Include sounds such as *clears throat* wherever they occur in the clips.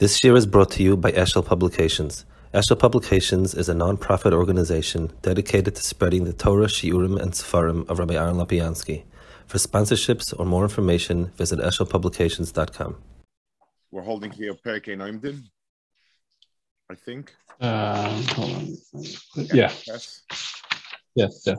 This year is brought to you by Eshel Publications. Eshel Publications is a non-profit organization dedicated to spreading the Torah, Shiurim, and Sefarim of Rabbi Aaron Lapiansky. For sponsorships or more information, visit eshelpublications.com. We're holding here Perke Noimdin, I think. Uh, hold on. Yeah. Yes. Yes. Yes.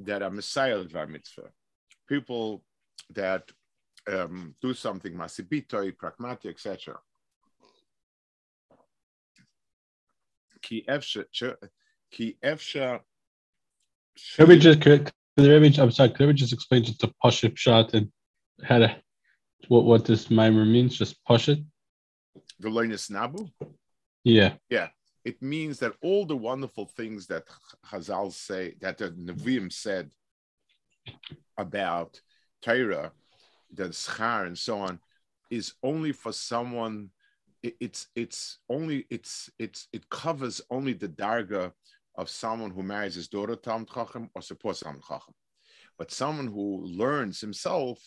that are messiah Dvar mitzvah, people that um, do something masibitoi, pragmatic, etc. Ki efsha. Could we just could, could the Rebbe, I'm sorry, could we just explain just the Pashut shot and how to what what this mimer means? Just Pashut? The loinus nabu? Yeah. Yeah. It means that all the wonderful things that Chazal say, that the Nevi'im said about Torah, the schar and so on, is only for someone. it- It's it's only it's it's it covers only the darga of someone who marries his daughter Talmud Chacham or supports Talmud Chacham, but someone who learns himself,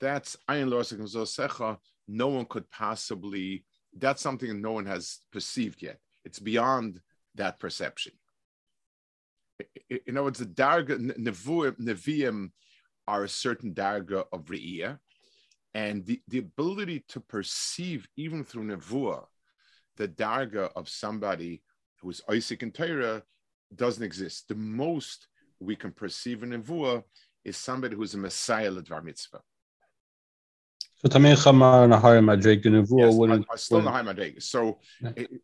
that's ayin lo asekim. No one could possibly. That's something no one has perceived yet. It's beyond that perception. In other words, the darga neviim are a certain darga of re'iyah, and the, the ability to perceive even through nevuah the darga of somebody who is Isaac and Torah doesn't exist. The most we can perceive in nevuah is somebody who's a messiah ledvar mitzvah. So Tamir Chamar Nahar Madreg Nevuah Yes, wouldn't I, I still wouldn't- high. So,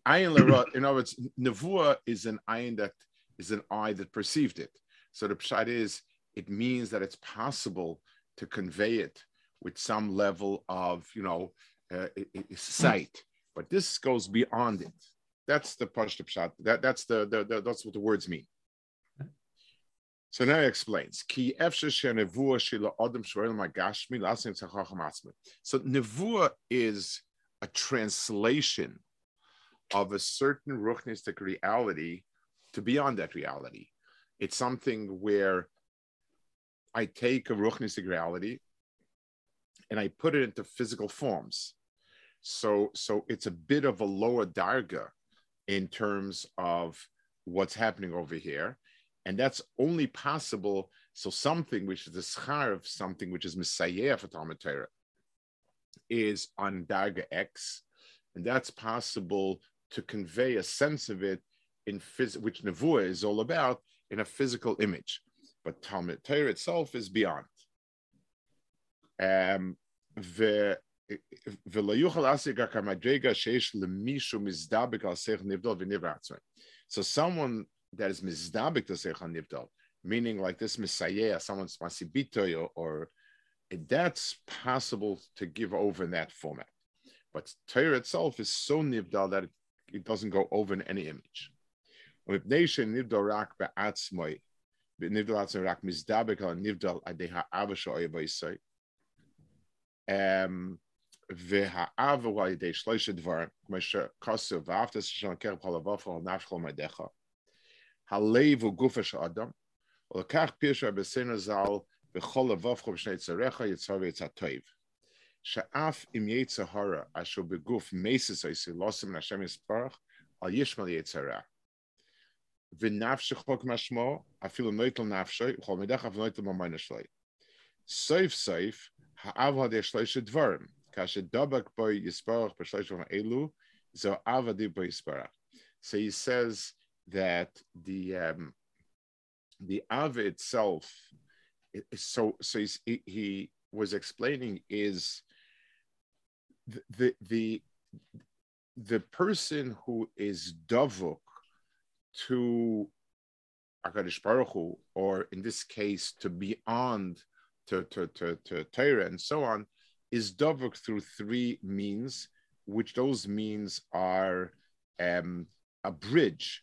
ayin lera, in other words, nevuah is an ayin that is an eye that perceived it. So the pshat is, it means that it's possible to convey it with some level of, you know, uh, sight. But this goes beyond it. That's the pashta pshat. That that's the, the, the that's what the words mean. So now he explains. So nevuah is a translation of a certain ruchnistic reality to beyond that reality. It's something where I take a ruchnistic reality and I put it into physical forms. So, so it's a bit of a lower darga in terms of what's happening over here. And that's only possible. So something which is the schar of something which is Messiah for Talmud Torah is on Daga X. And that's possible to convey a sense of it in phys- which Nevuah is all about in a physical image. But Talmud Torah itself is beyond. Um, the so someone that is mizdabik to seichel nivdal, meaning like this messiah, someone's masibito or, or that's possible to give over in that format. But Torah itself is so nivdal that it, it doesn't go over in any image. ומפני שנבדל רק בעצמו, נבדל עצמו רק מזדבק על נבדל על ידי האבא שלו ויסוי. והאב הוא על ידי שלושה דברים, כמו שכוסו, ואהבת השם לקרב כל לבופו על נפשך ומדיך. הלב הוא גופה של אדם, ולקח פירשו בסנו ז"ל בכל לבופך ובשני צריך יצר ויצא טוב. שאף אם יצא הרע אשר בגוף מסס עשי לוסם מן השם יספרך, על ישמעאל יצרה. ונפשך כמשמעו, אפילו נויטל נפשי, וכל מידך אף נויטל ממיינה שלי. סוף סוף, האב עד שלושה דברים, כאשר דבק בו יספרך בשלושה אלו, זו אב עדי בו יספרך. So he says that the um, the Ava itself, so so he, was explaining is the the the, the person who is davuk to Hakadosh Baruch Hu, or in this case to beyond to to to to Torah and so on, is davuk through three means. which those means are um, a bridge,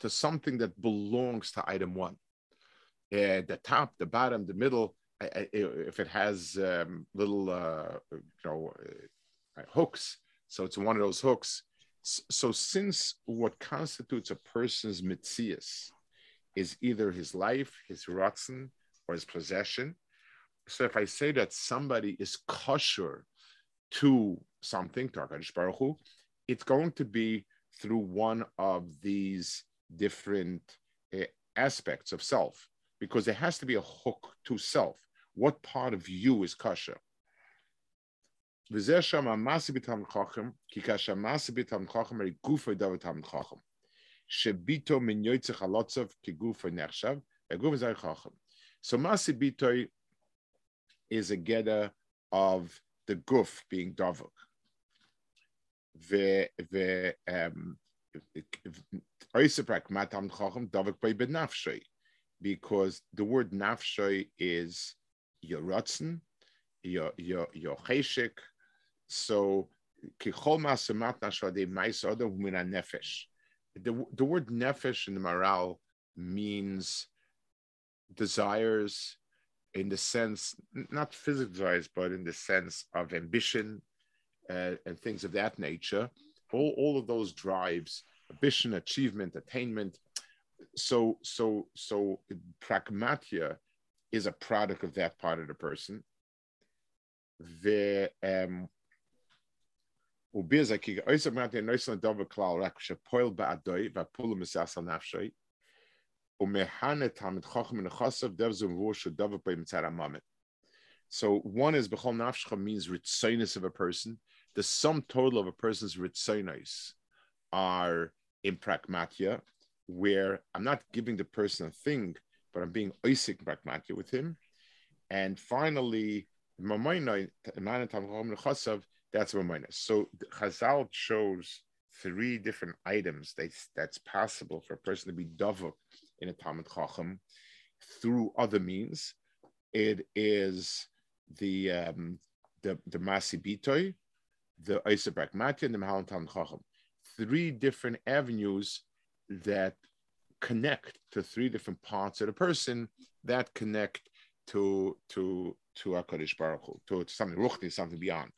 to something that belongs to item one. Uh, the top, the bottom, the middle, if it has um, little, uh, you know, uh, hooks, so it's one of those hooks. So since what constitutes a person's mitzias is either his life, his ratzon, or his possession, so if I say that somebody is kosher to something, Baruch Hu, it's going to be through one of these different uh, aspects of self, because there has to be a hook to self. What part of you is chacham. So masi bitoy is a getter of the guf being davuk. Um because the word nafshay is your rotzen, your your your cheshik. So nefesh the, the word nefesh in the Maharal means desires in the sense, not physical desires, but in the sense of ambition uh, and things of that nature. All, all of those drives, ambition, achievement, attainment. So, so, so pragmatia is a product of that part of the person. The um, so one is bechol nafshcha means ritzonis of a person. The sum total of a person's ritzonis are in pragmatia, where I'm not giving the person a thing, but I'm being oisik pragmatia with him. And finally, that's a minus. So Chazal chose three different items that's, that's possible for a person to be davuk in a Talmud Chacham through other means. It is the um, the the Masibitoy, the Isabrak Mati, and the Mahalan Talmud Chacham. Three different avenues that connect to three different parts of the person that connect to to to Hakadosh Baruch Hu, to, to something ruchni, something beyond.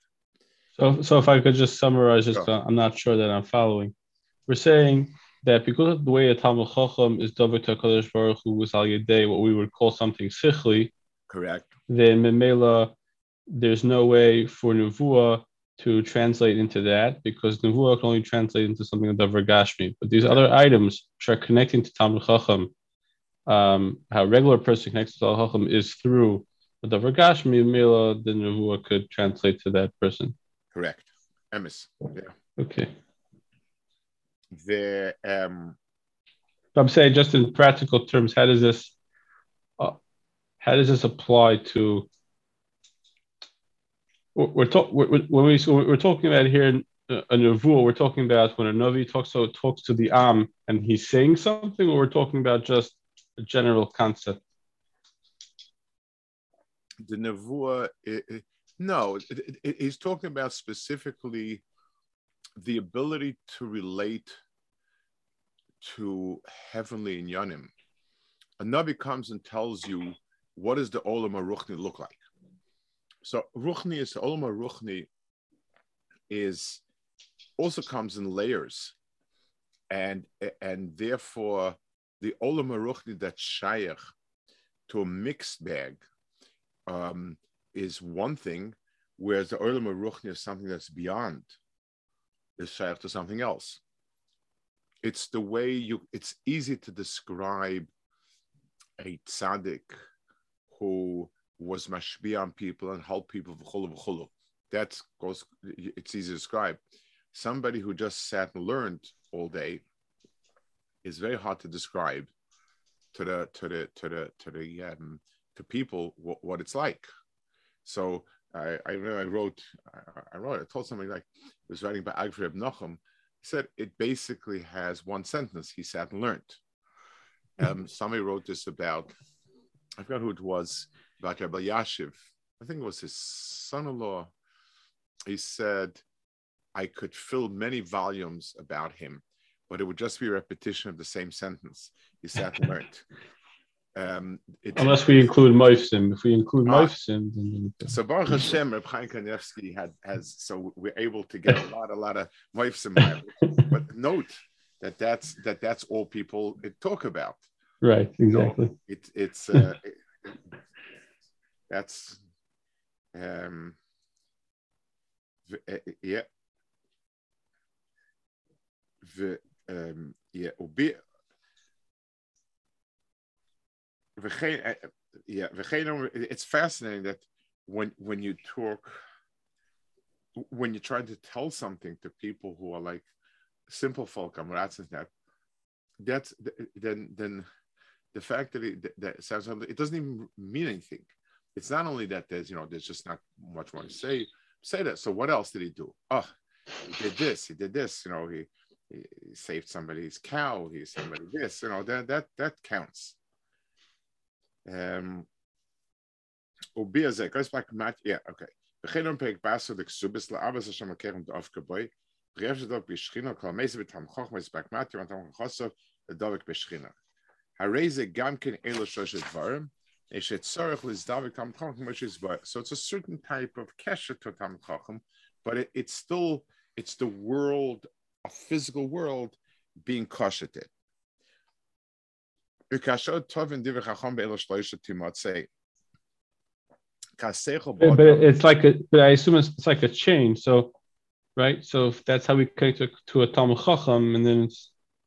So, so if I could just summarize, just uh, I'm not sure that I'm following. We're saying that because of the way a Talmud Chacham is David Hakadosh Baruch Hu was al Yedei, what we would call something sichli. Correct. Then Memela, there's no way for Nevuah to translate into that because Nevuah can only translate into something of Davar Gashmi. But these other items which are connecting to Talmud Chacham, um, how a regular person connects to Talmud Chacham is through the Davar Gashmi, Memela, the Nevuah could translate to that person. Correct. Emes. Yeah. Okay. The um I'm saying just in practical terms, how does this uh, how does this apply to we're, talking when we we're talking about here uh, a nevuah, we're talking about when a novi talks so talks to the am and he's saying something, or we're talking about just a general concept. The nevuah, no, it, it, he's talking about specifically the ability to relate to heavenly inyanim. A Navi comes and tells you what does the Olam Ruchni look like. So Ruchni is Olam Ruchni is also comes in layers, and and therefore the Olam Ruchni that's shaykh to a mixed bag um, is one thing, whereas the Olam Ruchni is something that's beyond, is shaykh to something else. It's the way you, it's easy to describe a tzaddik who was mashbi on people and helped people v'chulu v'chulu. That goes, it's easy to describe. Somebody who just sat and learned all day is very hard to describe to the to the to the to the um, to people what, what it's like. So I I, I wrote I, I, wrote I told somebody like I was writing about Agri Nochem. He said it basically has one sentence. He sat and learned. *laughs* Um, somebody wrote this about I forgot who it was about Rabbi Yashiv. I think it was his son-in-law. He said I could fill many volumes about him, but it would just be a repetition of the same sentence. He sat and learned. *laughs* Um, Unless we include Moifsim. If we include ah, Moifsim, then... So Baruch Hashem, Reb Chaim Kanievsky had has so we're able to get a *laughs* lot, a lot of Moifsim. but note that that's that that's all people talk about. Right. Exactly. So it, it's uh, it, that's um, uh, yeah. The um, yeah, yeah, it's fascinating that when when you talk when you're trying to tell something to people who are like simple folk that that's then then the fact that it that sounds it doesn't even mean anything it's not only that there's you know there's just not much more to say say that. So what else did he do? Oh he did this he did this you know he, he saved somebody's cow he saved somebody this you know that that that counts. Um, Ubia ze, goes back mat, yeah, okay. Ish et sorach lis davik tam khochm which is but so it's a certain type of kesha to tam khochm, but it, it's still it's the world a physical world being kosheted. But it's like a, but I assume it's, it's like a chain. So, right. So if that's how we connect to, to a Tam Chacham, and then it's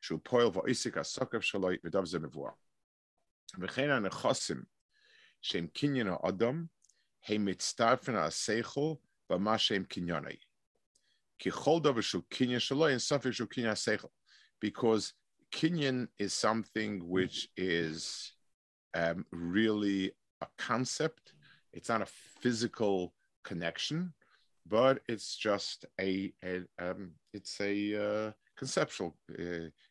שהוא פועל ועסק הסוקף שלו, ודוב זה מבואר. וכן הנכסים שהם קניין האדם, הם מצטרפים על השכל במה שהם קניוני. כי כל דבר שהוא קניין שלו, אין ספק שהוא קניין השכל. Because Kinyan is something which is um, really a concept. It's not a physical connection, but it's just a, a um, it's a uh, conceptual uh,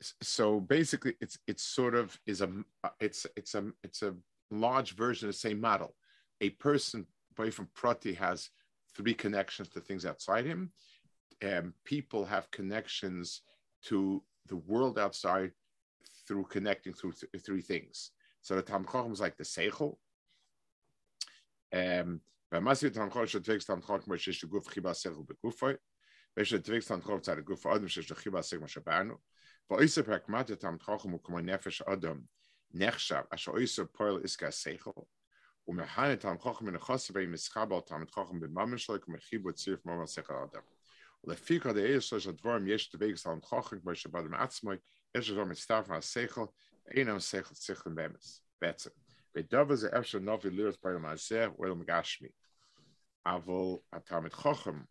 so basically, it's it's sort of is a it's it's a it's a large version of the same model. A person, away from prati, has three connections to things outside him. Um, people have connections to the world outside through connecting through th- three things. So the Tam Chacham is like the Seichel. Um, והמעשי תלם חול שדבק סתם חול כמו שיש לגוף חיבה שכל בגופוי, ויש לדבק סתם חול בצד הגוף האדם שיש לו חיבה שכל מה שבאנו, ואויסר פרקמטיה תלם חול הוא כמו נפש אדם נחשב, אשר אויסר פועל עסקה שכל, ומכנה תלם חול מן החוסר בין מסחר על תלם חול במאמן שלו כמו חיבו צירף מאמן שכל האדם. ולפי כל דעי של הדברים יש דבק סתם חול כמו שבאדם עצמוי, יש לו מצטרף מהשכל, אינו שכל שכל באמץ, בעצם. ודבר זה אפשר נובי לראות בעולם הזה ועולם גשמי. אבל התלמיד חכם,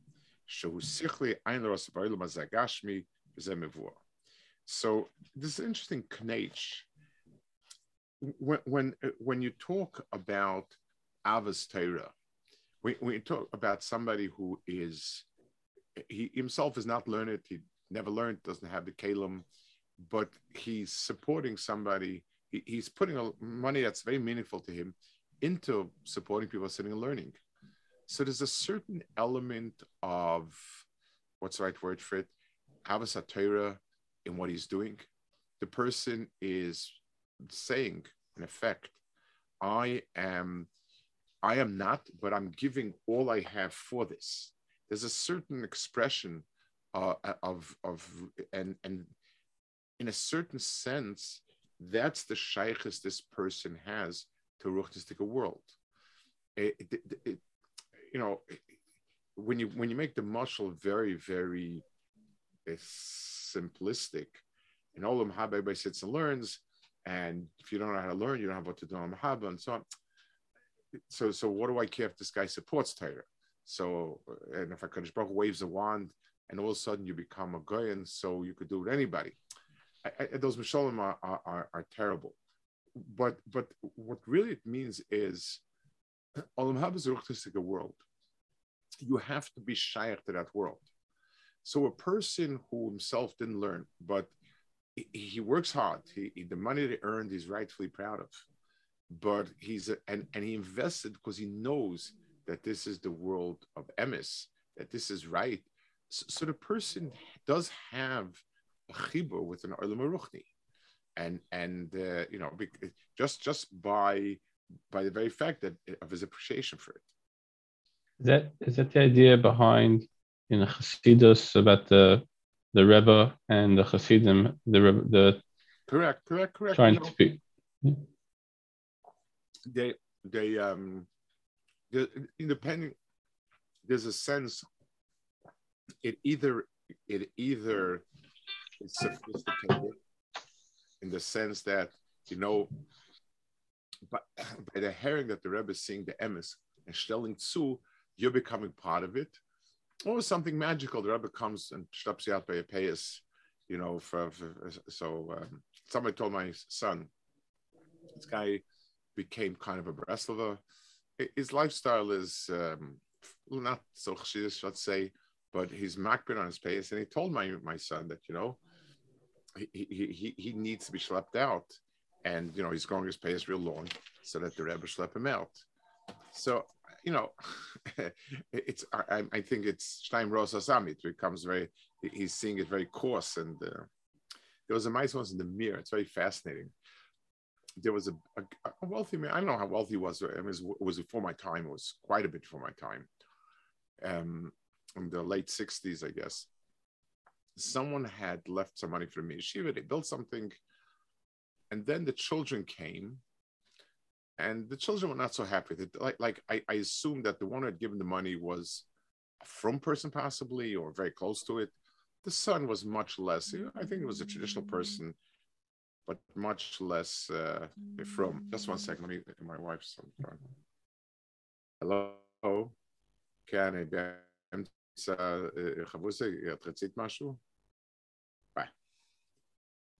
שהוא שכלי אין לרוס בעולם הזה גשמי, וזה מבואר. so this is interesting knach. When, when, when you talk about Avos Torah, when, when you talk about somebody who is, he himself is not learned, he never learned, doesn't have the kalim, but he's supporting somebody he, he's putting money that's very meaningful to him into supporting people sitting and learning. So there's a certain element of what's the right word for it? Havas Torah in what he's doing. The person is saying, in effect, I am I am not, but I'm giving all I have for this. There's a certain expression uh, of of and and in a certain sense, that's the shaykhs this person has to ruchnistic world. It, it, it, you know, when you when you make the muscle very very uh, simplistic, in Olam Haba everybody sits and learns, and if you don't know how to learn, you don't have what to do on Haba and so on. So so what do I care if this guy supports Torah? So and if Hakadosh Baruch waves a wand, and all of a sudden you become a goyin, so you could do it with anybody. I, I, those mishalim are, are, are, terrible, but but what really it means is *clears throat* Olam Haba is a world. You have to be shaykh to that world. So a person who himself didn't learn, but he works hard. He, the money he earned, he's rightfully proud of. But he's a, and and he invested because he knows that this is the world of emis, that this is right. So, so the person does have a chibur with an olam ruchni, and and uh, you know just just by by the very fact that of his appreciation for it. Is that is that the idea behind in Chassidus about the the Rebbe and the Chassidim, the Rebbe, the correct, correct, correct. Trying you know, to be. They they um, the independent. There's a sense. It either it either is sophisticated in the sense that you know, by, by the hearing that the Rebbe is seeing the emes and stelling zu, you're becoming part of it or something magical. The Rebbe comes and stops you out by a payas, you know. For, for so um, somebody told my son, this guy became kind of a Breslova. His lifestyle is um, not so chashidish, let's say, but he's makbid on his payas, and he told my my son that you know he he he, he needs to be schlepped out, and you know he's going his payas real long so that the Rebbe schlep him out. So you know, *laughs* it's I, I, think it's Stein Rosa Sami. It becomes very he's seeing it very coarse. And uh, there was a nice one in the mirror. It's very fascinating. There was a, a, a, wealthy man. I don't know how wealthy he was. I mean, it was, it was before my time. It was quite a bit before my time. Um, in the late '60s, I guess. Someone had left some money for me. Yeshiva. They built something, and then the children came and the children were not so happy. That like like I, I assumed that the one who had given the money was a from person possibly or very close to it. The son was much less. I think it was a traditional person, but much less uh, from. Just one second. Let me. My wife's on the phone. Hello. כן, באמצע חבוסה, את רצית משהו? Bye.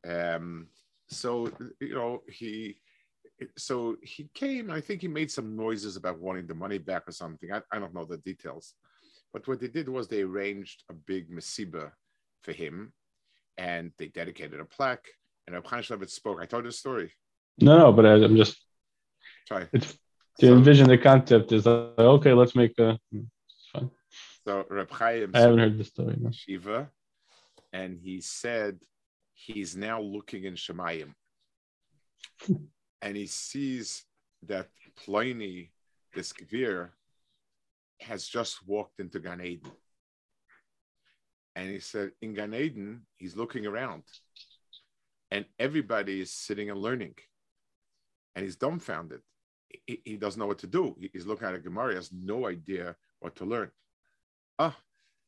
Um, so, you know, he so he came i think he made some noises about wanting the money back or something. I, I don't know the details. But what they did was they arranged a big masiba for him and they dedicated a plaque and Reb Chaim spoke. I told you the story. No no but I, am just trying to so, envision the concept is like, okay let's make a it's fine. So Reb Chaim i haven't heard the story no. shiva and he said he's now looking in shemayim *laughs* and he sees that Pliny, this Gvir, has just walked into Gan Eden. And he said, in Gan Eden, he's looking around, and everybody is sitting and learning. And he's dumbfounded. He, he doesn't know what to do. He's looking at a Gemara, he has no idea what to learn. Ah,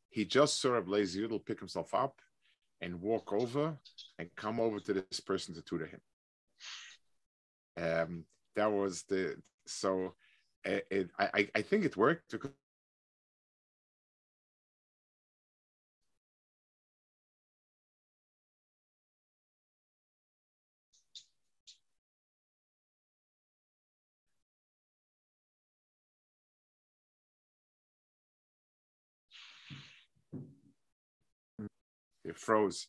he just sort of lazy little pick himself up and walk over and come over to this person to tutor him um, that was the so it, it, I, I think it worked because it froze.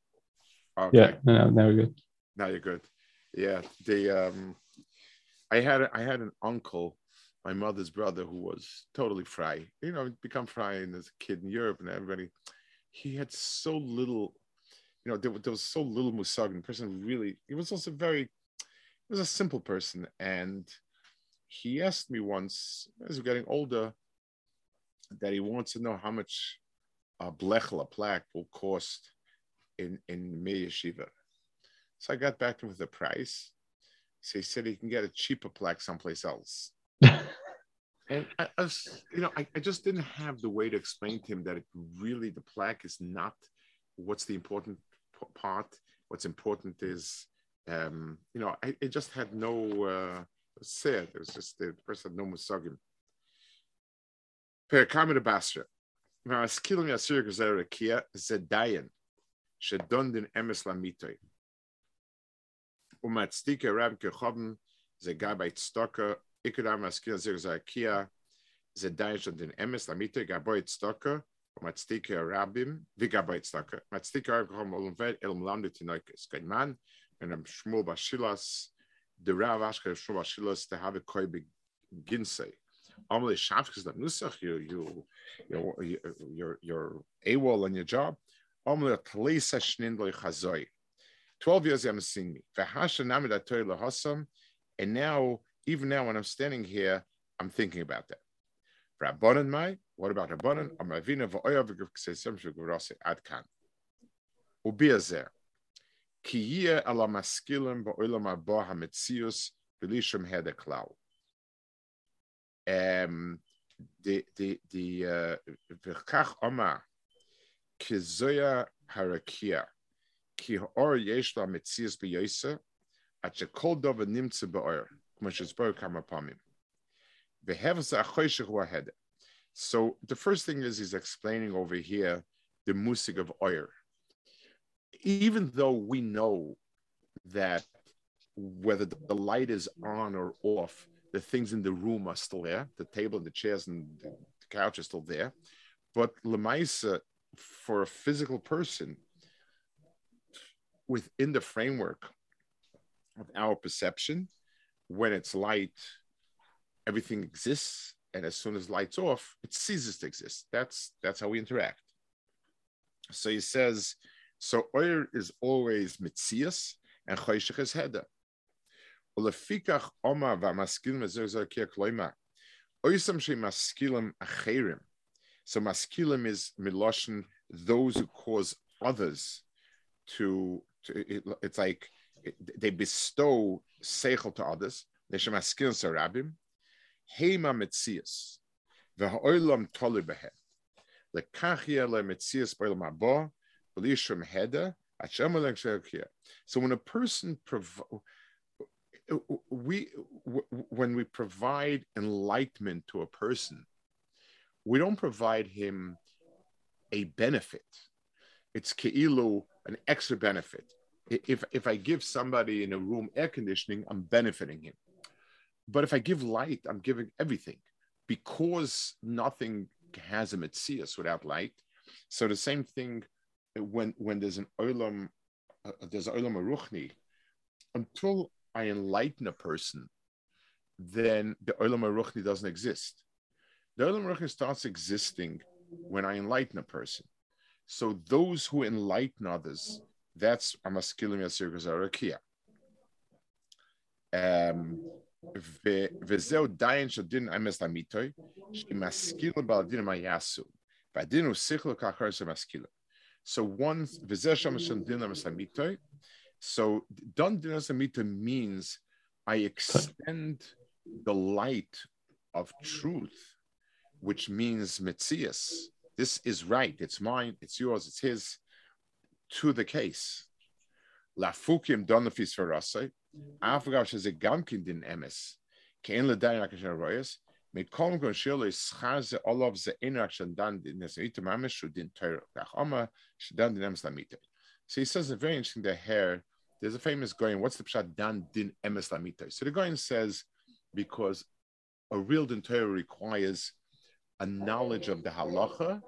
Okay. Yeah, now, now we're good. Now you're good. yeah, the um, I had I had an uncle, my mother's brother, who was totally fry. You know, become fry and as a kid in Europe and everybody. He had so little, you know, there, there was so little musag. The person really, he was also very, he was a simple person. And he asked me once, as we're getting older, that he wants to know how much a blechel, a plaque, will cost in in Mir Yeshiva. So I got back to him with the price. So he said he can get a cheaper plaque someplace else. *laughs* and I, I, was, you know, I, I just didn't have the way to explain to him that it really the plaque is not what's the important part. What's important is, um, you know, I, just had no. Uh, said. It was just the person no musagim. Per kamid basra. Now, skill me asir gazer kia zedayan shedondin emes lamitoy. Umatztika Rab Kechobin, the guy by Tztoka, Ikudar Maskir Zirzakia, the Daesh and in Emes Lamite, Gaboy Tztoka, Umatztika Rabim, Vigaboy Tztoka. Matztika Rab Kechobin Olumvet, Elm Landitinoikis, Gainman, and Am Shmuel Bashilas, the Rav Ashka Shmuel Bashilas, to have a koi amle Amalei Shavkes nusach you, you, your, your, your wall on your job. Amalei Tlesa Shnindloi Chazoi. Twelve years you haven't seen me. And now, even now, when I'm standing here, I'm thinking about that. Rabbanan mai. What about Rabbanan? Amavina v'oya v'gvksesem shugurase adkan. Ubiazer. Ki yeh ala maskilim ba'olam haba hametzius v'lishim hedeklau um, the the the v'chach oma kizoya harakia ki or yesh la metzias b'yosa at shekol dova nimtze ba'or כמו שהסבר כמה פעמים. והבס החוישך הוא ההדר. So the first thing is he's explaining over here the musig of oil. Even though we know that whether the light is on or off the things in the room are still there. The table, the chairs, and the couch are still there. But Lemaisa, for a physical person, within the framework of our perception, when it's light, everything exists. And as soon as light's off, it ceases to exist. That's that's how we interact. So he says, so oir is always mitzias and choishech is heda. Ulefikach oma v'maskilim ezerzer kia kloima. Oisam shemaskilim acherim. So maskilim is miloshin, those who cause others to it, it's like it, they bestow seichel to others. They should maskilim sarabim. Heima metzias. V'ha'olam toli behem. Lekachia le metzias b'olam haba. B'lishum heda. So when a person provides, we when we provide enlightenment to a person we don't provide him a benefit it's keilu an extra benefit if if i give somebody in a room air conditioning i'm benefiting him but if i give light i'm giving everything because nothing has a mitzias without light so the same thing when when there's an olam uh, there's olam aruchni until I enlighten a person, then the Olam Aruchni doesn't exist. The Olam Aruchni starts existing when I enlighten a person. So those who enlighten others, that's Amaskilim Yasir Gazarakia. Um, וזהו דיין שדין אמס למיתוי, שמשכיל בעל מה יעשו. והדין הוא שכל כאחר שמשכיל. So one, וזה שם של דין אמס למיתוי, so Don Dinasamita means I extend the light of truth, which means Metzias. This is right. It's mine. It's yours. It's his. To the case. Lafukim donafis farasai. Afgav sheze gamkin din emes. Kein ledayin akashan royas. Mekom kon shilo ischaze olav ze inak shandan din nesamita mamish shudin teir. Kachama shadan din emes lamita. So he says a very interesting the hair there's a famous Goyen, what's the pshat dan din emes lamita? So the Goyen says, because a real din requires a knowledge of the halacha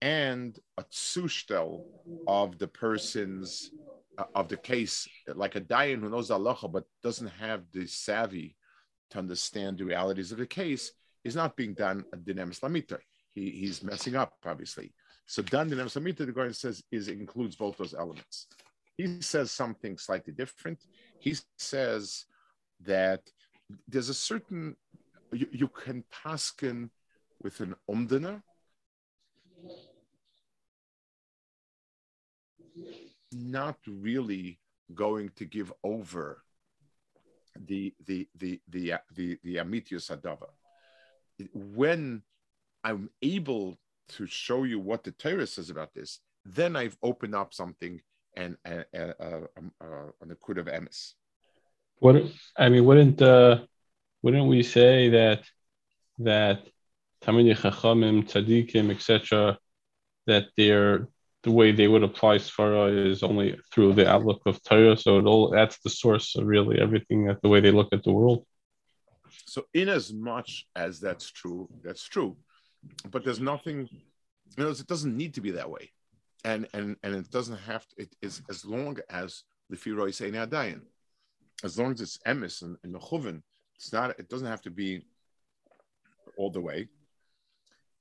and a tzushtel of the person's uh, of the case, like a dayan who knows halacha but doesn't have the savvy to understand the realities of the case, is not being done a dinem lamita. He, he's messing up, obviously. So done dinem lamita, the Goyen says, is includes both those elements. He says something slightly different. He says that there's a certain you, you can paskin with an umdana not really going to give over the the the the the the amitius adava. When I'm able to show you what the Torah says about this, then I've opened up something and uh, um, uh, on the kud of emes. What I mean, wouldn't uh, wouldn't we say that that Tamini Chachamim, Tzadikim, etc., that they're the way they would apply Svara is only through the outlook of Torah. So it all that's the source of really everything that the way they look at the world. So in as much as that's true, that's true. But there's nothing, you know, it doesn't need to be that way. And and and it doesn't have to, it is as long as the Firoi say Nadayan. As long as it's emis and, and Mechuvin, it's not it doesn't have to be all the way.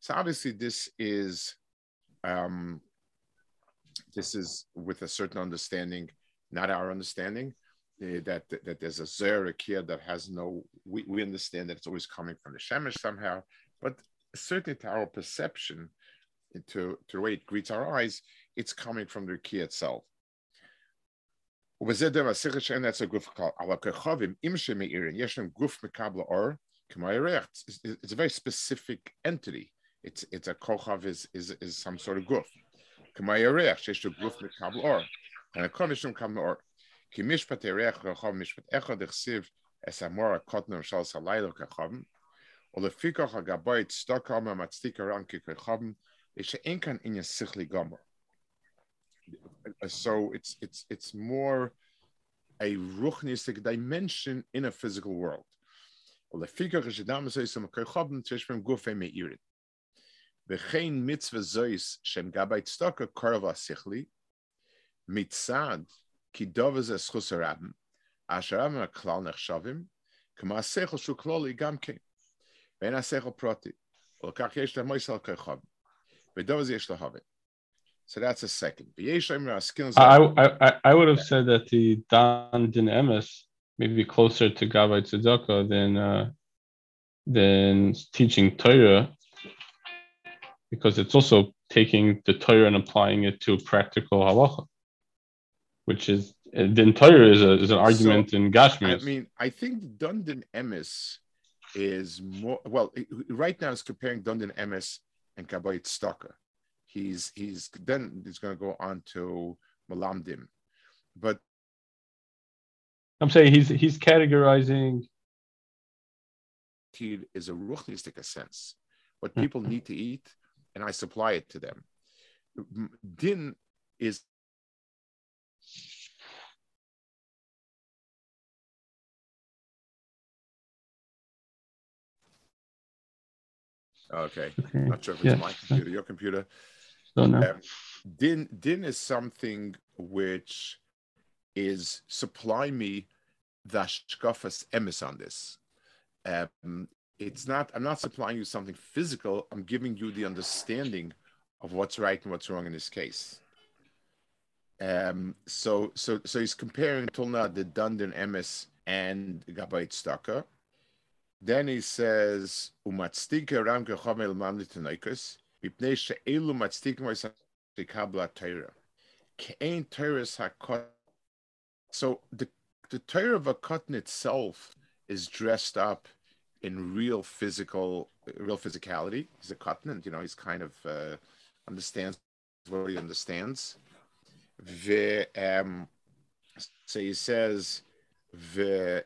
So obviously this is um, this is with a certain understanding, not our understanding, uh, that, that there's a zer, here that has no, we, we understand that it's always coming from the shemesh somehow, but certainly to our perception, to, to the way it greets our eyes, it's coming from the key itself. ובזה דבר שיחה שאין עצה גוף כלל, אבל כחובים, אם שמאירים, יש להם גוף מקבל אור, כמו הירח. It's a very specific entity. It's, it's a kochav is, is, is some sort of guf. כמו הירח, שיש לו גוף מקבל אור. הנקום יש לו מקבל אור. כי משפט הירח כחוב משפט אחד הכסיב את המור הקוטנר של סלילו כחובים, ולפיכך הגבוה צדוקה מהמצדיק הרם ככחובים, ושאין כאן עניין שכלי גמור. Uh, so it's it's it's more a ruchnistic dimension in a physical world. וכן מצווה זויס שם גבי צדוקה קרוב השכלי, מצד כי דוב זה זכוס הרבים, אשר רבים הכלל נחשבים, כמו השכל שהוא כלולי גם כן, ואין השכל פרוטי, ולכך יש למויסל כרחובים, ודוב זה יש להובין. So that's a second. I, I, I would have said that the Dan Din Emes may be closer to Gavai Tzedakah than uh, than teaching Torah because it's also taking the Torah and applying it to practical halacha, which is then Torah is, a, is an argument so, in Gashmias. I mean, I think Dundin Emes is more well right now it's comparing Dundin Emes and Kabbayit Stocker he's he's then he's going to go on to Malamdim, but I'm saying he's he's categorizing. Is a ruchnistic sense, what hmm. people need to eat, and I supply it to them. Din is Okay. okay. Not sure if it's yeah. my computer, your computer. Don't know. Um, din din is something which is supply me the shkafas emis on this. Um, it's not. I'm not supplying you something physical. I'm giving you the understanding of what's right and what's wrong in this case. Um, so so so he's comparing Tulna the Dundin emis and Gabayit Staka. Then he says, "Umatstika ram kechamel manlitanikas." מפני שאלו מצדיקים לקבלה Torah. Kein Torah's hakot. So the the Torah of a cotton itself is dressed up in real physical, real physicality. He's a cotton, and you know he's kind of uh, understands what he understands. The, um, so he says, the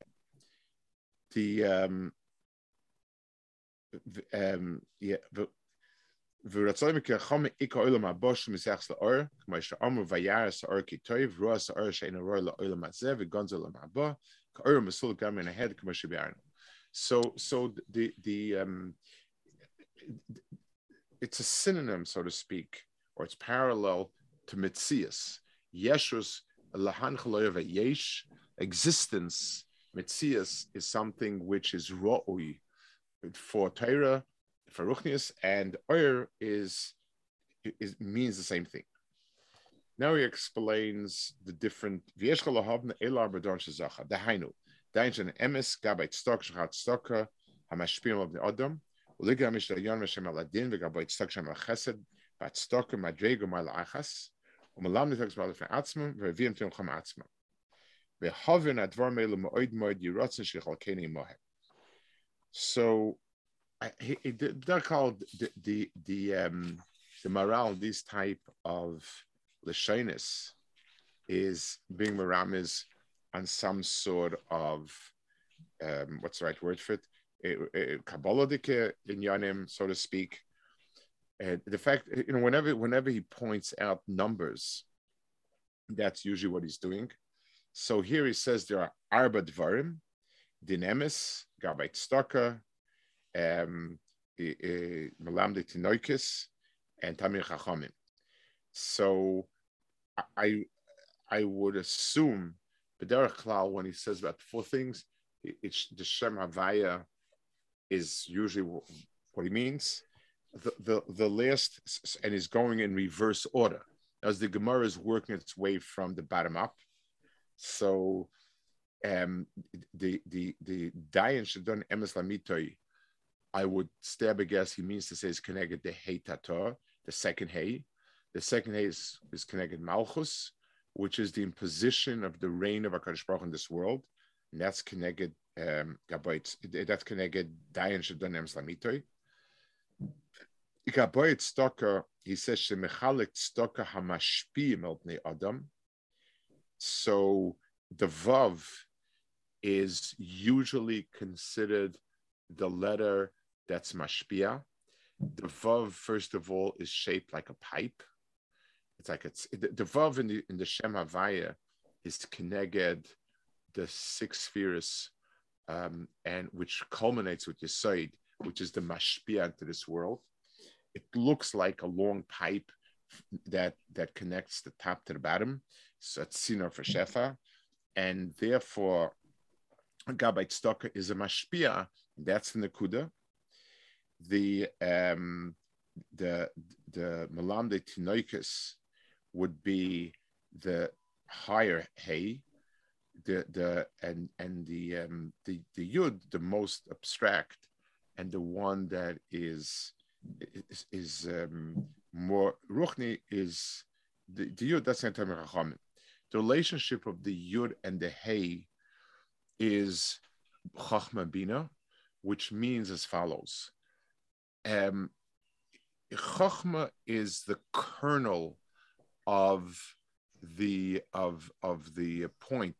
The um, um, yeah, ורצוי מכרחום איקה עולם הבוש מסייחס לאור, כמו שאמרו וירס האור כי טוב, רועס האור שאין הרוע לעולם הזה, וגונזו לעולם הבא, כאור מסול גם מן ההד, כמו שביארנו. So, so the, the, um, it's a synonym, so to speak, or it's parallel to Mitzias. Yeshus lahan yesh, existence, Metzias is something which is ro'oi for Torah, for Ruchnius, and Oyer is, is means the same thing. Now he explains the different Vieshkalahovna Elar Badon Shazacha, the Hainu, Dainjan Emes, Gabait Stok, Shachat Stoka, Hamashpim of the Odom, Uliga Mishlayon Meshem Aladin, Vigabait Stok Shem Chesed, Bat Stoka Madrego Mal Achas, Umalam Nitex Balif Atzmum, Revim Tim Chom Atzmum. So he, they're called the the the, um, the morale. This type of lishinus is being maramis on some sort of um, what's the right word for it? Eh, eh, eh, Kabbalah in Yanim, so to speak. And the fact, you know, whenever whenever he points out numbers, that's usually what he's doing. So here he says there are arba dvarim, dinemis, gabait staka, um, tinoikis, and tamir chachamim. So I I would assume, Derech Klal, when he says about four things, it's the Shem Havaya is usually what he means. The, the, the last, and is going in reverse order as the Gemara is working its way from the bottom up. So um, the the the Dayan Shadon Emes Lamitoi, I would stab a guess he means to say is connected to Hey Tator, the second Hey. The second Hey is, is connected Malchus, which is the imposition of the reign of HaKadosh Baruch in this world. And that's connected um, dat keneged dayan slamitoi. Gaboit stocker, he says shemechalik stocker hamashpi meltnei adam. So the vav is usually considered the letter that's mashpia. The vav, first of all, is shaped like a pipe. It's like it's the, the vav in the in the Shem Havaya is keneged the six spheres um, and which culminates with Yesod, which is the mashpia to this world. It looks like a long pipe that that connects the top to the bottom. So it's sinor for shefa, and therefore, Gabait Stocker is a mashpia. That's the nekuda. The um, the the malamde tinoikus would be the higher hay, the the and and the um, the the yud the most abstract and the one that is is, is um, more ruchni is the, the yud that's the relationship of the yud and the hay is chachma bina which means as follows. Um chachma is the kernel of the of of the point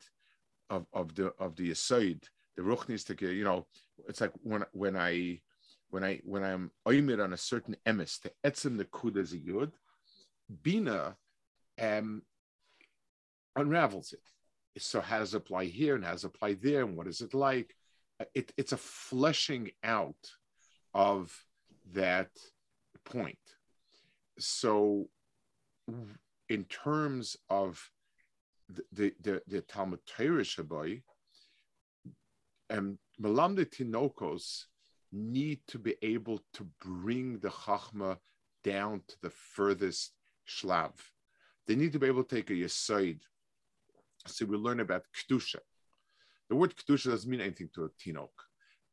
of of the of the aside, the ruchnistic, you know, it's like when when I when I when I'm oimid on a certain emes, the etzim the kud as a yud, bina um, unravels it. So how does it apply here and how does it apply there and what is it like? It, it's a fleshing out of that point. So in terms of the the the Talmud Torah Shabai, and Malamde Tinokos need to be able to bring the chachma down to the furthest shlav. They need to be able to take a yesod. So we learn about kedusha. The word kedusha doesn't mean anything to a tinok.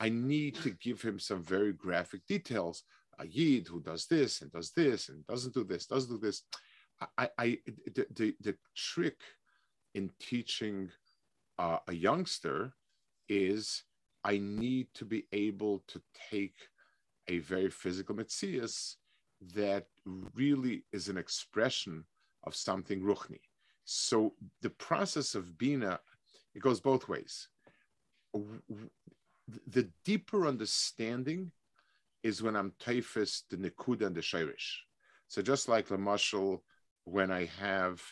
I need to give him some very graphic details. A yid who does this and does this and doesn't do this, doesn't do this. I, I the, the, the trick in teaching uh, a youngster is I need to be able to take a very physical metzias that really is an expression of something ruchni. So the process of bina, it goes both ways. The deeper understanding is when I'm taifis the nikuda and the shirish. So just like the marshal, when I have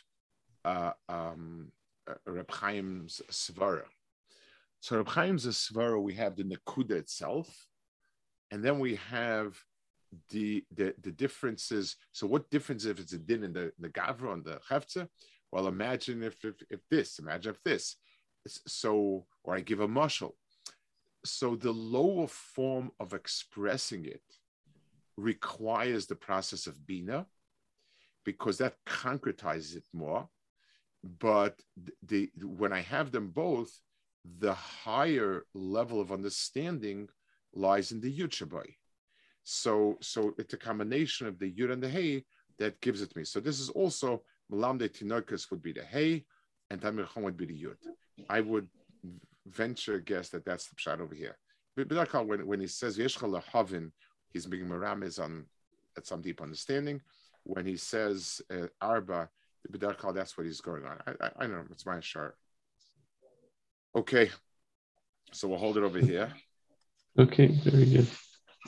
uh, um, Reb Chaim's svara. So Reb Chaim's svara, we have the nekuda itself, and then we have the, the the differences. So what difference if it's a din in the the gavra and the hefza? Well, imagine if, if if this, imagine if this. So, or I give a marshal. So the lower form of expressing it requires the process of bina, because that concretizes it more. But the when I have them both, the higher level of understanding lies in the Yud So, so it's a combination of the Yud and the Hey that gives it to me. So this is also Malamde Tinokas would be the Hey, and Tamir would be the Yud. I would venture guess that that's the shot over here. But when, when he says Yeshcha Havin, he's being Maramis on at some deep understanding. When he says uh, Arba, that's what he's going on. I, I, I don't know it's my chart. Okay, so we'll hold it over here. Okay, very good.